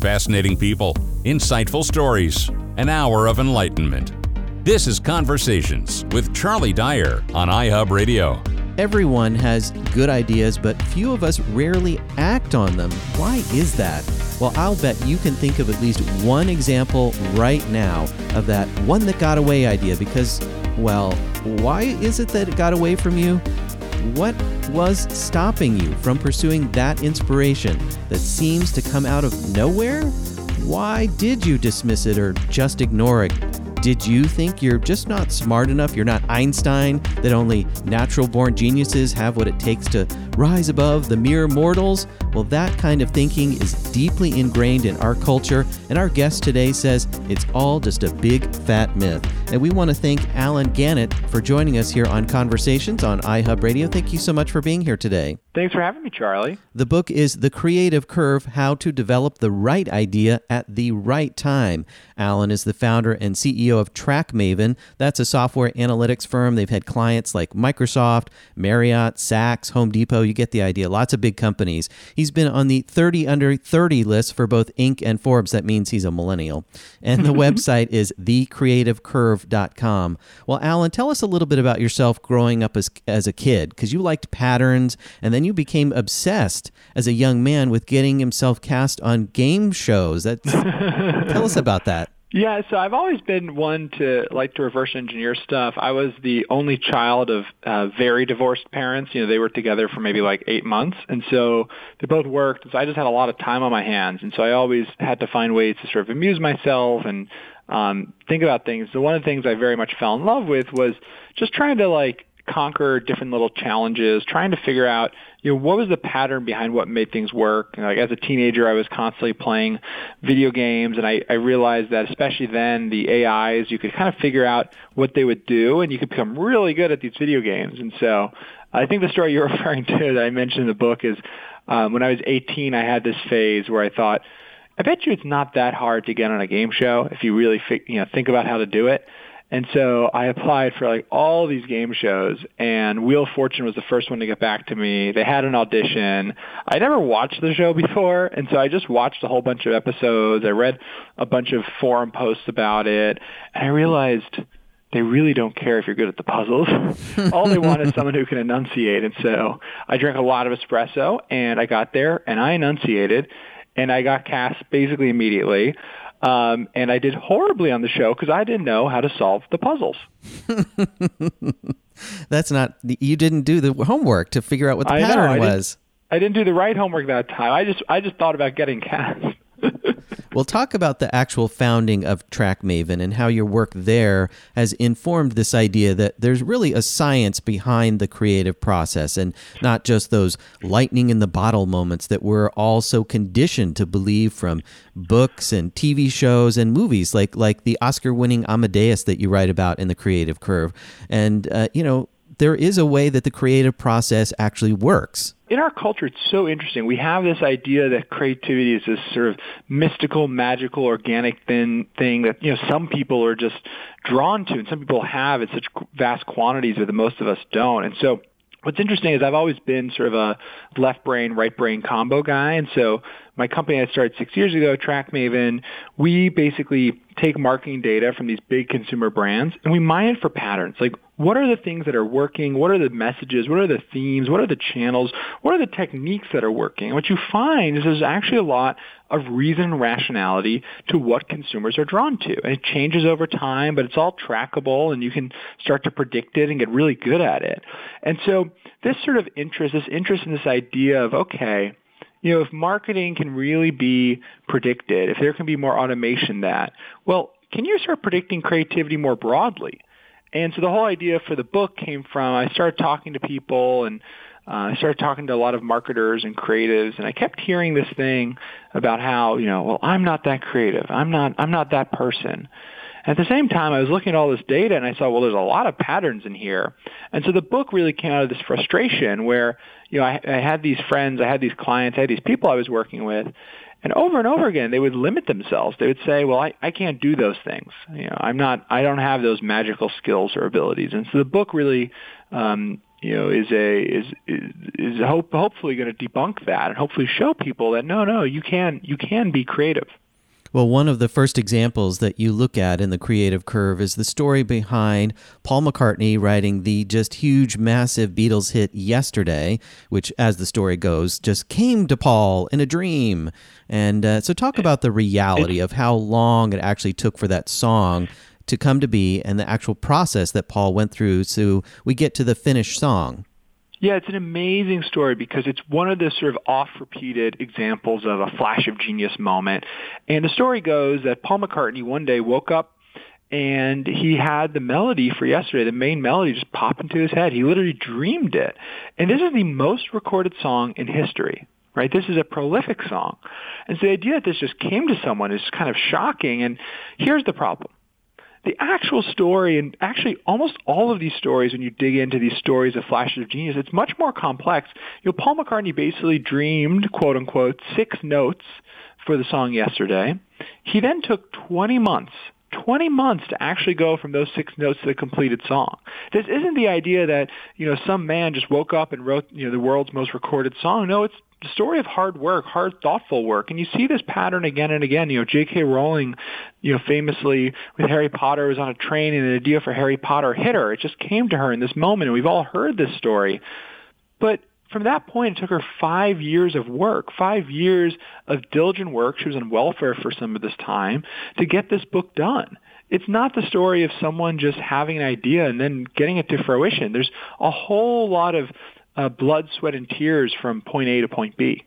fascinating people, insightful stories, an hour of enlightenment. This is Conversations with Charlie Dyer on iHub Radio. Everyone has good ideas, but few of us rarely act on them. Why is that? Well, I'll bet you can think of at least one example right now of that one that got away idea because, well, why is it that it got away from you? What was stopping you from pursuing that inspiration that seems to come out of nowhere? Why did you dismiss it or just ignore it? Did you think you're just not smart enough? You're not Einstein, that only natural born geniuses have what it takes to rise above the mere mortals? Well, that kind of thinking is deeply ingrained in our culture, and our guest today says it's all just a big fat myth. And we want to thank Allen Gannett for joining us here on Conversations on iHub Radio. Thank you so much for being here today. Thanks for having me, Charlie. The book is The Creative Curve How to Develop the Right Idea at the Right Time. Allen is the founder and CEO of TrackMaven. That's a software analytics firm. They've had clients like Microsoft, Marriott, Saks, Home Depot. You get the idea. Lots of big companies. He's been on the 30 under 30 list for both Inc. and Forbes. That means he's a millennial. And the website is thecreativecurve.com. Well, Allen, tell us a little bit about yourself growing up as, as a kid, because you liked patterns, and then you became obsessed as a young man with getting himself cast on game shows. That's, tell us about that. Yeah, so I've always been one to like to reverse engineer stuff. I was the only child of uh, very divorced parents. You know, they were together for maybe like eight months, and so they both worked. So I just had a lot of time on my hands, and so I always had to find ways to sort of amuse myself and um, think about things. So one of the things I very much fell in love with was just trying to like conquer different little challenges, trying to figure out, you know, what was the pattern behind what made things work. Like as a teenager, I was constantly playing video games, and I, I realized that especially then, the AIs, you could kind of figure out what they would do, and you could become really good at these video games. And so, I think the story you're referring to that I mentioned in the book is um, when I was 18, I had this phase where I thought, I bet you it's not that hard to get on a game show if you really, you know, think about how to do it. And so I applied for like all these game shows and Wheel of Fortune was the first one to get back to me. They had an audition. I never watched the show before and so I just watched a whole bunch of episodes. I read a bunch of forum posts about it and I realized they really don't care if you're good at the puzzles. all they want is someone who can enunciate. And so I drank a lot of espresso and I got there and I enunciated and I got cast basically immediately. Um, and I did horribly on the show because I didn't know how to solve the puzzles. That's not you didn't do the homework to figure out what the I pattern know, I was. Didn't, I didn't do the right homework that time. I just I just thought about getting cast. Well, talk about the actual founding of TrackMaven and how your work there has informed this idea that there's really a science behind the creative process and not just those lightning in the bottle moments that we're all so conditioned to believe from books and TV shows and movies like like the Oscar-winning Amadeus that you write about in the Creative Curve. And uh, you know, there is a way that the creative process actually works in our culture, it's so interesting. We have this idea that creativity is this sort of mystical, magical, organic thing, thing that you know some people are just drawn to, and some people have in such vast quantities that most of us don't. And so, what's interesting is I've always been sort of a left brain, right brain combo guy, and so my company I started six years ago, TrackMaven, we basically take marketing data from these big consumer brands and we mine it for patterns. Like what are the things that are working? What are the messages? What are the themes? What are the channels? What are the techniques that are working? And what you find is there's actually a lot of reason and rationality to what consumers are drawn to. And it changes over time, but it's all trackable and you can start to predict it and get really good at it. And so this sort of interest, this interest in this idea of, okay, you know, if marketing can really be predicted, if there can be more automation that, well, can you start predicting creativity more broadly? And so the whole idea for the book came from I started talking to people and uh, I started talking to a lot of marketers and creatives, and I kept hearing this thing about how you know, well, I'm not that creative. I'm not. I'm not that person. At the same time, I was looking at all this data, and I saw, well, there's a lot of patterns in here. And so the book really came out of this frustration where, you know, I, I had these friends, I had these clients, I had these people I was working with, and over and over again, they would limit themselves. They would say, well, I, I can't do those things. You know, I'm not, I don't have those magical skills or abilities. And so the book really, um, you know, is a is is, is hope, hopefully going to debunk that and hopefully show people that no, no, you can you can be creative. Well, one of the first examples that you look at in the creative curve is the story behind Paul McCartney writing the just huge, massive Beatles hit Yesterday, which, as the story goes, just came to Paul in a dream. And uh, so, talk about the reality of how long it actually took for that song to come to be and the actual process that Paul went through so we get to the finished song. Yeah, it's an amazing story because it's one of the sort of oft-repeated examples of a flash of genius moment. And the story goes that Paul McCartney one day woke up and he had the melody for yesterday, the main melody just pop into his head. He literally dreamed it. And this is the most recorded song in history, right? This is a prolific song. And so the idea that this just came to someone is kind of shocking. And here's the problem the actual story, and actually almost all of these stories, when you dig into these stories of flashes of genius, it's much more complex. You know, Paul McCartney basically dreamed, quote unquote, six notes for the song yesterday. He then took 20 months 20 months to actually go from those six notes to the completed song. This isn't the idea that, you know, some man just woke up and wrote, you know, the world's most recorded song. No, it's the story of hard work, hard, thoughtful work. And you see this pattern again and again. You know, J.K. Rowling, you know, famously with Harry Potter was on a train and the idea for Harry Potter hit her. It just came to her in this moment. And we've all heard this story. But from that point, it took her five years of work, five years of diligent work. She was on welfare for some of this time to get this book done. It's not the story of someone just having an idea and then getting it to fruition. There's a whole lot of uh, blood, sweat, and tears from point A to point B.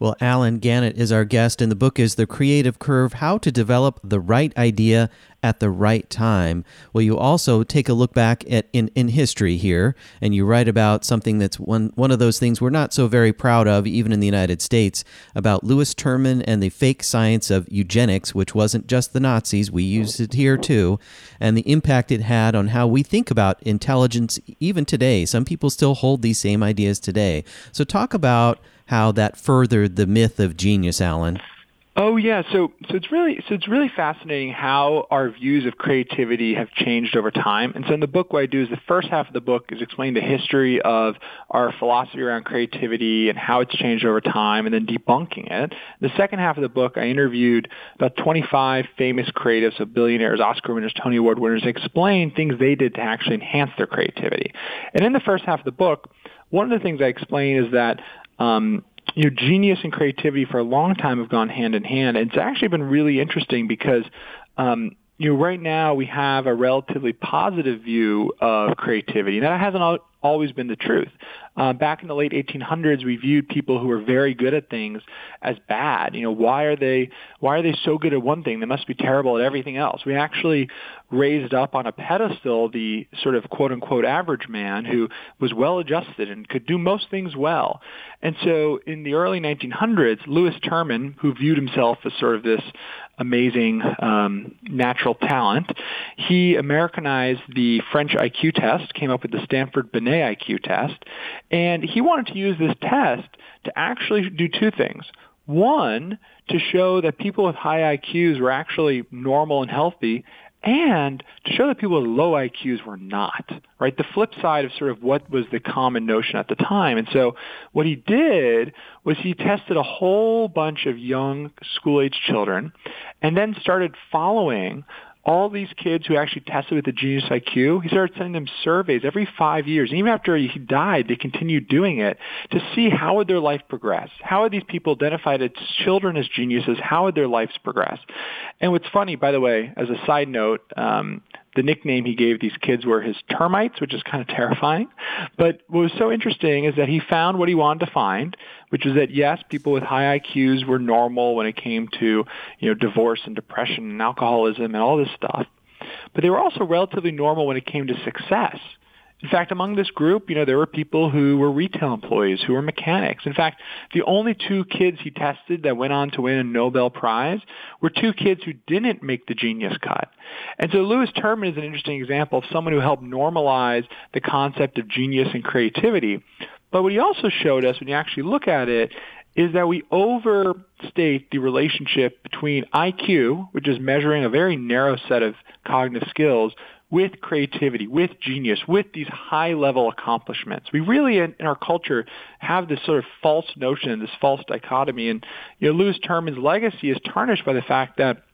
Well, Allen Gannett is our guest, and the book is The Creative Curve How to Develop the Right Idea at the Right Time. Well, you also take a look back at in, in history here, and you write about something that's one, one of those things we're not so very proud of, even in the United States, about Lewis Terman and the fake science of eugenics, which wasn't just the Nazis, we use it here too, and the impact it had on how we think about intelligence even today. Some people still hold these same ideas today. So, talk about how that furthered the myth of genius, Allen. Oh yeah, so so it's really so it's really fascinating how our views of creativity have changed over time. And so in the book, what I do is the first half of the book is explain the history of our philosophy around creativity and how it's changed over time, and then debunking it. The second half of the book, I interviewed about 25 famous creatives, so billionaires, Oscar winners, Tony Award winners, and explained things they did to actually enhance their creativity. And in the first half of the book, one of the things I explain is that um, you know, genius and creativity for a long time have gone hand in hand. And it's actually been really interesting because, um, you know, right now we have a relatively positive view of creativity. And that hasn't always been the truth. Uh, back in the late 1800s, we viewed people who were very good at things as bad. You know, why are they why are they so good at one thing? They must be terrible at everything else. We actually raised up on a pedestal the sort of quote unquote average man who was well adjusted and could do most things well. And so in the early 1900s, Lewis Terman, who viewed himself as sort of this amazing um, natural talent, he Americanized the French IQ test, came up with the Stanford Binet IQ test, and he wanted to use this test to actually do two things. One, to show that people with high IQs were actually normal and healthy, and to show that people with low IQs were not, right? The flip side of sort of what was the common notion at the time. And so what he did was he tested a whole bunch of young school-age children and then started following all these kids who actually tested with the Genius IQ, he started sending them surveys every five years. And even after he died, they continued doing it to see how would their life progress. How would these people identified as children as geniuses? How would their lives progress? And what's funny, by the way, as a side note, um, the nickname he gave these kids were his termites, which is kind of terrifying. But what was so interesting is that he found what he wanted to find, which was that yes, people with high IQs were normal when it came to, you know, divorce and depression and alcoholism and all this stuff. But they were also relatively normal when it came to success. In fact, among this group, you know, there were people who were retail employees, who were mechanics. In fact, the only two kids he tested that went on to win a Nobel Prize were two kids who didn't make the genius cut. And so Lewis Terman is an interesting example of someone who helped normalize the concept of genius and creativity. But what he also showed us when you actually look at it is that we overstate the relationship between IQ, which is measuring a very narrow set of cognitive skills, with creativity, with genius, with these high level accomplishments. We really in, in, our culture have this sort of false notion, this false dichotomy. And you know, Lewis Terman's legacy is tarnished by the fact that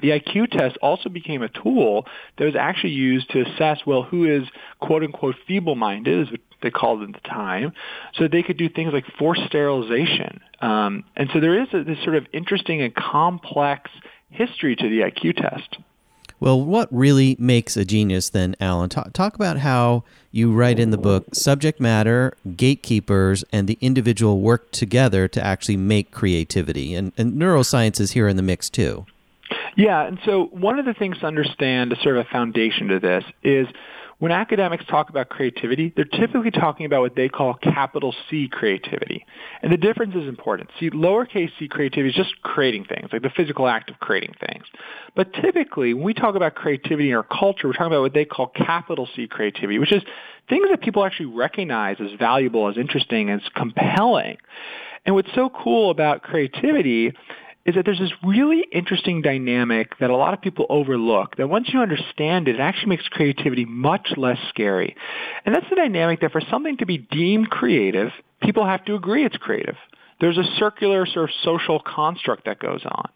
the IQ test also became a tool that was actually used to assess, well, who is quote unquote feeble-minded, as they called it at the time, so they could do things like forced sterilization. Um, and so there is a, this sort of interesting and complex history to the IQ test. Well, what really makes a genius then, Allen? Talk, talk about how you write in the book subject matter, gatekeepers, and the individual work together to actually make creativity. And, and neuroscience is here in the mix too. Yeah, and so one of the things to understand, as sort of a foundation to this, is when academics talk about creativity, they're typically talking about what they call capital C creativity. And the difference is important. See, lowercase c creativity is just creating things, like the physical act of creating things. But typically, when we talk about creativity in our culture, we're talking about what they call capital C creativity, which is things that people actually recognize as valuable, as interesting, as compelling. And what's so cool about creativity is that there's this really interesting dynamic that a lot of people overlook that once you understand it, it actually makes creativity much less scary. And that's the dynamic that for something to be deemed creative, people have to agree it's creative. There's a circular sort of social construct that goes on.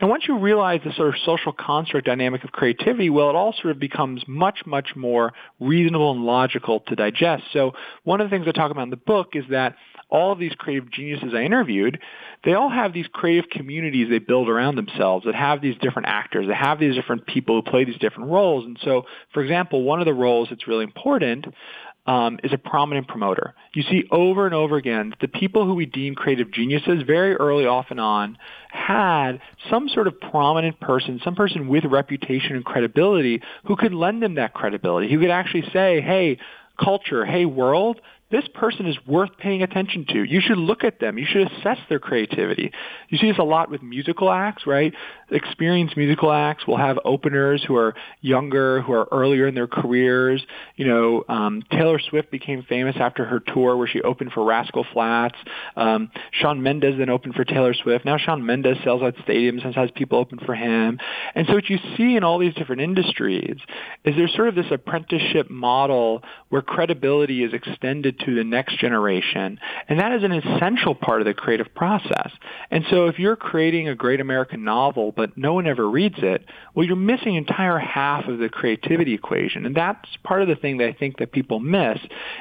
And once you realize the sort of social construct dynamic of creativity, well, it all sort of becomes much, much more reasonable and logical to digest. So one of the things I talk about in the book is that all of these creative geniuses I interviewed, they all have these creative communities they build around themselves that have these different actors, that have these different people who play these different roles. And so, for example, one of the roles that's really important um, is a prominent promoter. You see over and over again that the people who we deem creative geniuses very early off and on had some sort of prominent person, some person with reputation and credibility who could lend them that credibility, who could actually say, hey, culture, hey, world, this person is worth paying attention to. You should look at them. You should assess their creativity. You see this a lot with musical acts, right? Experienced musical acts will have openers who are younger, who are earlier in their careers. You know, um, Taylor Swift became famous after her tour where she opened for Rascal Flatts. Um, Shawn Mendes then opened for Taylor Swift. Now Shawn Mendes sells out stadiums and has people open for him. And so what you see in all these different industries is there's sort of this apprenticeship model where credibility is extended to the next generation. And that is an essential part of the creative process. And so if you're creating a great American novel, but no one ever reads it, well, you're missing entire half of the creativity equation. And that's part of the thing that I think that people miss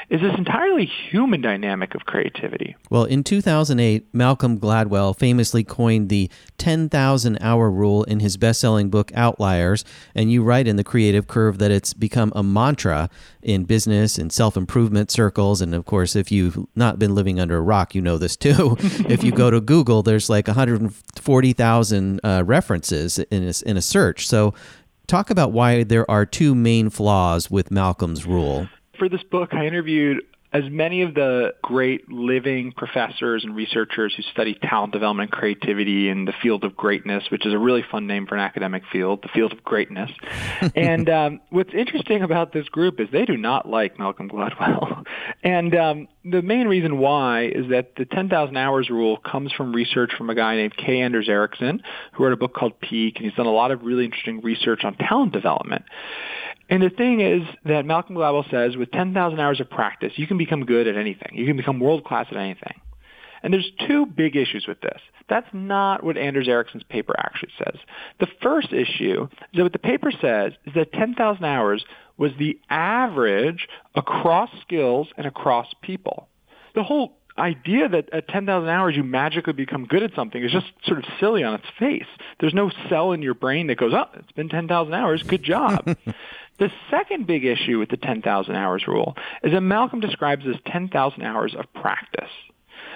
is this entirely human dynamic of creativity. Well, in 2008, Malcolm Gladwell famously coined the 10,000 hour rule in his best-selling book Outliers, and you write in the creative curve that it's become a mantra in business and self-improvement circles and and of course, if you've not been living under a rock, you know this too. if you go to Google, there's like 140,000 uh, references in a, in a search. So, talk about why there are two main flaws with Malcolm's rule. For this book, I interviewed as many of the great living professors and researchers who study talent development and creativity in the field of greatness, which is a really fun name for an academic field, the field of greatness. and um, what's interesting about this group is they do not like Malcolm Gladwell. and um, the main reason why is that the 10,000 hours rule comes from research from a guy named K. Anders Ericsson, who wrote a book called Peak, and he's done a lot of really interesting research on talent development. And the thing is that Malcolm Gladwell says with 10,000 hours of practice, you can become good at anything. You can become world class at anything. And there's two big issues with this. That's not what Anders Ericsson's paper actually says. The first issue is that what the paper says is that 10,000 hours was the average across skills and across people. The whole idea that at 10,000 hours you magically become good at something is just sort of silly on its face. There's no cell in your brain that goes, oh, it's been 10,000 hours, good job. the second big issue with the 10,000 hours rule is that Malcolm describes as 10,000 hours of practice.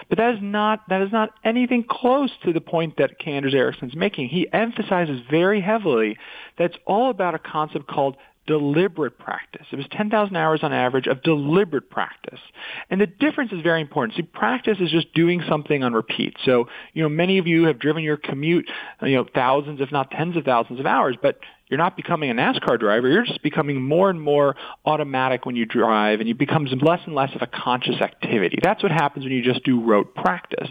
But that is not that is not anything close to the point that Anders Ericsson's making. He emphasizes very heavily that it's all about a concept called deliberate practice. It was 10,000 hours on average of deliberate practice. And the difference is very important. See, practice is just doing something on repeat. So, you know, many of you have driven your commute, you know, thousands, if not tens of thousands of hours, but you're not becoming a NASCAR driver. You're just becoming more and more automatic when you drive, and it becomes less and less of a conscious activity. That's what happens when you just do rote practice.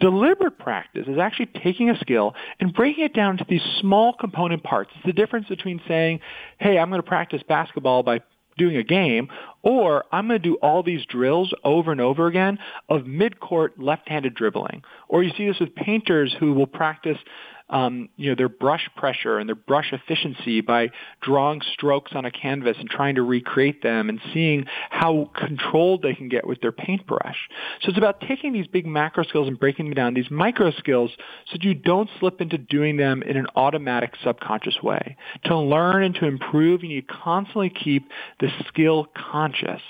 Deliberate practice is actually taking a skill and breaking it down to these small component parts. It's the difference between saying, hey, I'm going to practice basketball by doing a game, or I'm going to do all these drills over and over again of mid-court left-handed dribbling. Or you see this with painters who will practice um, you know, their brush pressure and their brush efficiency by drawing strokes on a canvas and trying to recreate them and seeing how controlled they can get with their paintbrush. So it's about taking these big macro skills and breaking them down, these micro skills, so that you don't slip into doing them in an automatic subconscious way. To learn and to improve, you need to constantly keep the skill conscious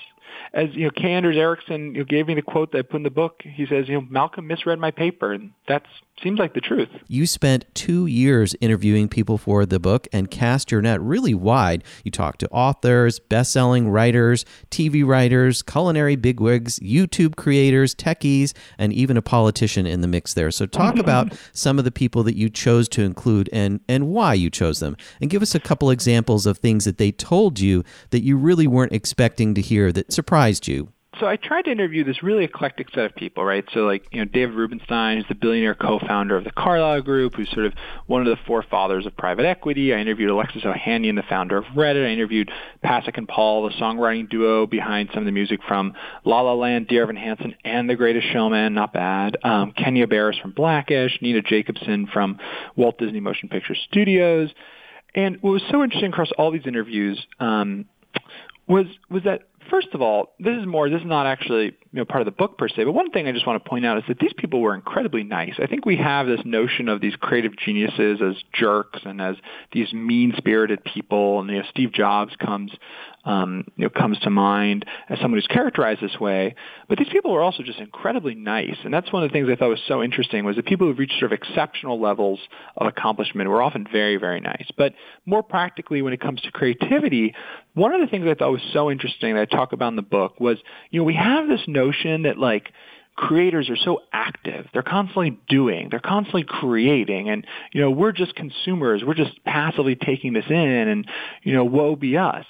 as you know, K. Anders Ericsson you know, gave me the quote that I put in the book. He says, you know, Malcolm misread my paper, and that seems like the truth. You spent two years interviewing people for the book and cast your net really wide. You talked to authors, best-selling writers, TV writers, culinary bigwigs, YouTube creators, techies, and even a politician in the mix there. So talk about some of the people that you chose to include and and why you chose them, and give us a couple examples of things that they told you that you really weren't expecting to hear that surprised you so I tried to interview this really eclectic set of people, right? So like, you know, David Rubenstein is the billionaire co-founder of the Carlyle Group, who's sort of one of the forefathers of private equity. I interviewed Alexis Ohanian, the founder of Reddit. I interviewed Pasek and Paul, the songwriting duo behind some of the music from La La Land, Dear Evan Hansen, and The Greatest Showman, not bad. Um, Kenya Barris from Blackish, Nina Jacobson from Walt Disney Motion Picture Studios. And what was so interesting across all these interviews um, was was that First of all, this is more, this is not actually you know, part of the book per se, but one thing I just want to point out is that these people were incredibly nice. I think we have this notion of these creative geniuses as jerks and as these mean-spirited people, and you know, Steve Jobs comes um, you know, comes to mind as someone who's characterized this way. But these people were also just incredibly nice, and that's one of the things I thought was so interesting was that people who've reached sort of exceptional levels of accomplishment were often very, very nice. But more practically, when it comes to creativity, one of the things I thought was so interesting that I talk about in the book was, you know, we have this notion that like creators are so active. They're constantly doing. They're constantly creating. And, you know, we're just consumers. We're just passively taking this in and, you know, woe be us.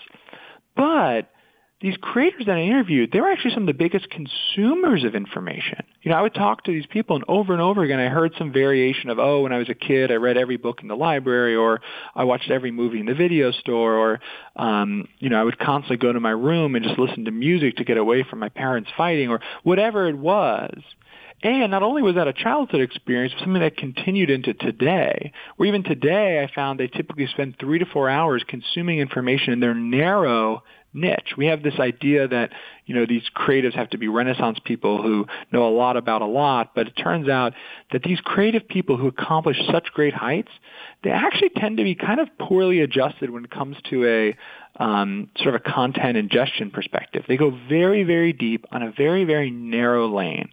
But these creators that I interviewed, they were actually some of the biggest consumers of information. You know, I would talk to these people and over and over again I heard some variation of, oh, when I was a kid I read every book in the library or I watched every movie in the video store or, um, you know, I would constantly go to my room and just listen to music to get away from my parents fighting or whatever it was. And not only was that a childhood experience, but something that continued into today, where even today I found they typically spend three to four hours consuming information in their narrow niche. We have this idea that, you know, these creatives have to be renaissance people who know a lot about a lot, but it turns out that these creative people who accomplish such great heights, they actually tend to be kind of poorly adjusted when it comes to a um, sort of a content ingestion perspective. They go very, very deep on a very, very narrow lane.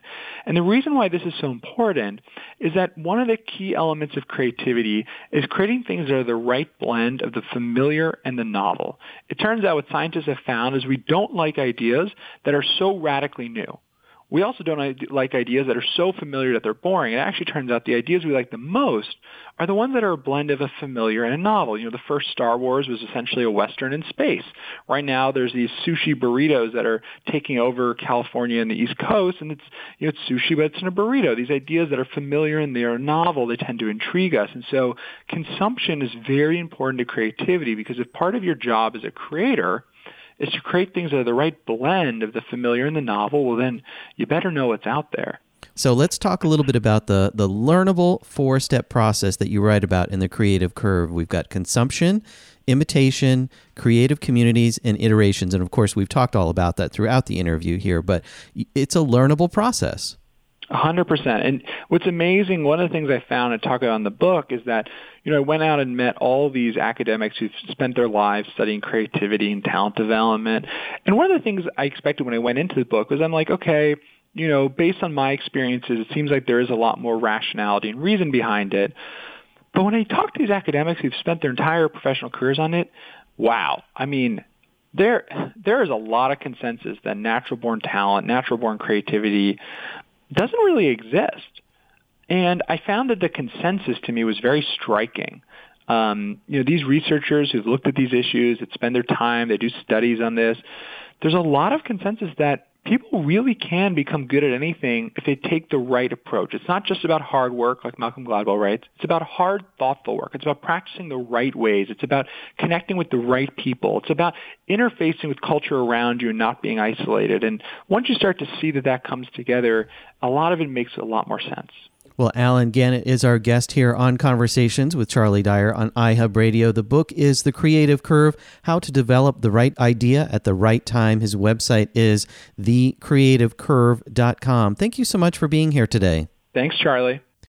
And the reason why this is so important is that one of the key elements of creativity is creating things that are the right blend of the familiar and the novel. It turns out what scientists have found is we don't like ideas that are so radically new. We also don't like ideas that are so familiar that they're boring. It actually turns out the ideas we like the most are the ones that are a blend of a familiar and a novel. You know, the first Star Wars was essentially a Western in space. Right now, there's these sushi burritos that are taking over California and the East Coast, and it's, you know, it's sushi, but it's in a burrito. These ideas that are familiar and they are novel, they tend to intrigue us. And so consumption is very important to creativity because if part of your job as a creator is to create things that are the right blend of the familiar and the novel, well, then you better know what's out there. So let's talk a little bit about the the learnable four step process that you write about in the creative curve. We've got consumption, imitation, creative communities, and iterations. And of course, we've talked all about that throughout the interview here, but it's a learnable process. Hundred percent. And what's amazing, one of the things I found and talk about in the book is that, you know, I went out and met all these academics who've spent their lives studying creativity and talent development. And one of the things I expected when I went into the book was I'm like, okay, you know, based on my experiences, it seems like there is a lot more rationality and reason behind it. But when I talk to these academics who've spent their entire professional careers on it, wow. I mean, there there is a lot of consensus that natural born talent, natural born creativity doesn't really exist. And I found that the consensus to me was very striking. Um, you know, these researchers who've looked at these issues, that spend their time, they do studies on this. There's a lot of consensus that people really can become good at anything if they take the right approach. It's not just about hard work, like Malcolm Gladwell writes. It's about hard, thoughtful work. It's about practicing the right ways. It's about connecting with the right people. It's about interfacing with culture around you and not being isolated. And once you start to see that that comes together, a lot of it makes a lot more sense. Well, Allen Gannett is our guest here on Conversations with Charlie Dyer on iHub Radio. The book is The Creative Curve How to Develop the Right Idea at the Right Time. His website is thecreativecurve.com. Thank you so much for being here today. Thanks, Charlie.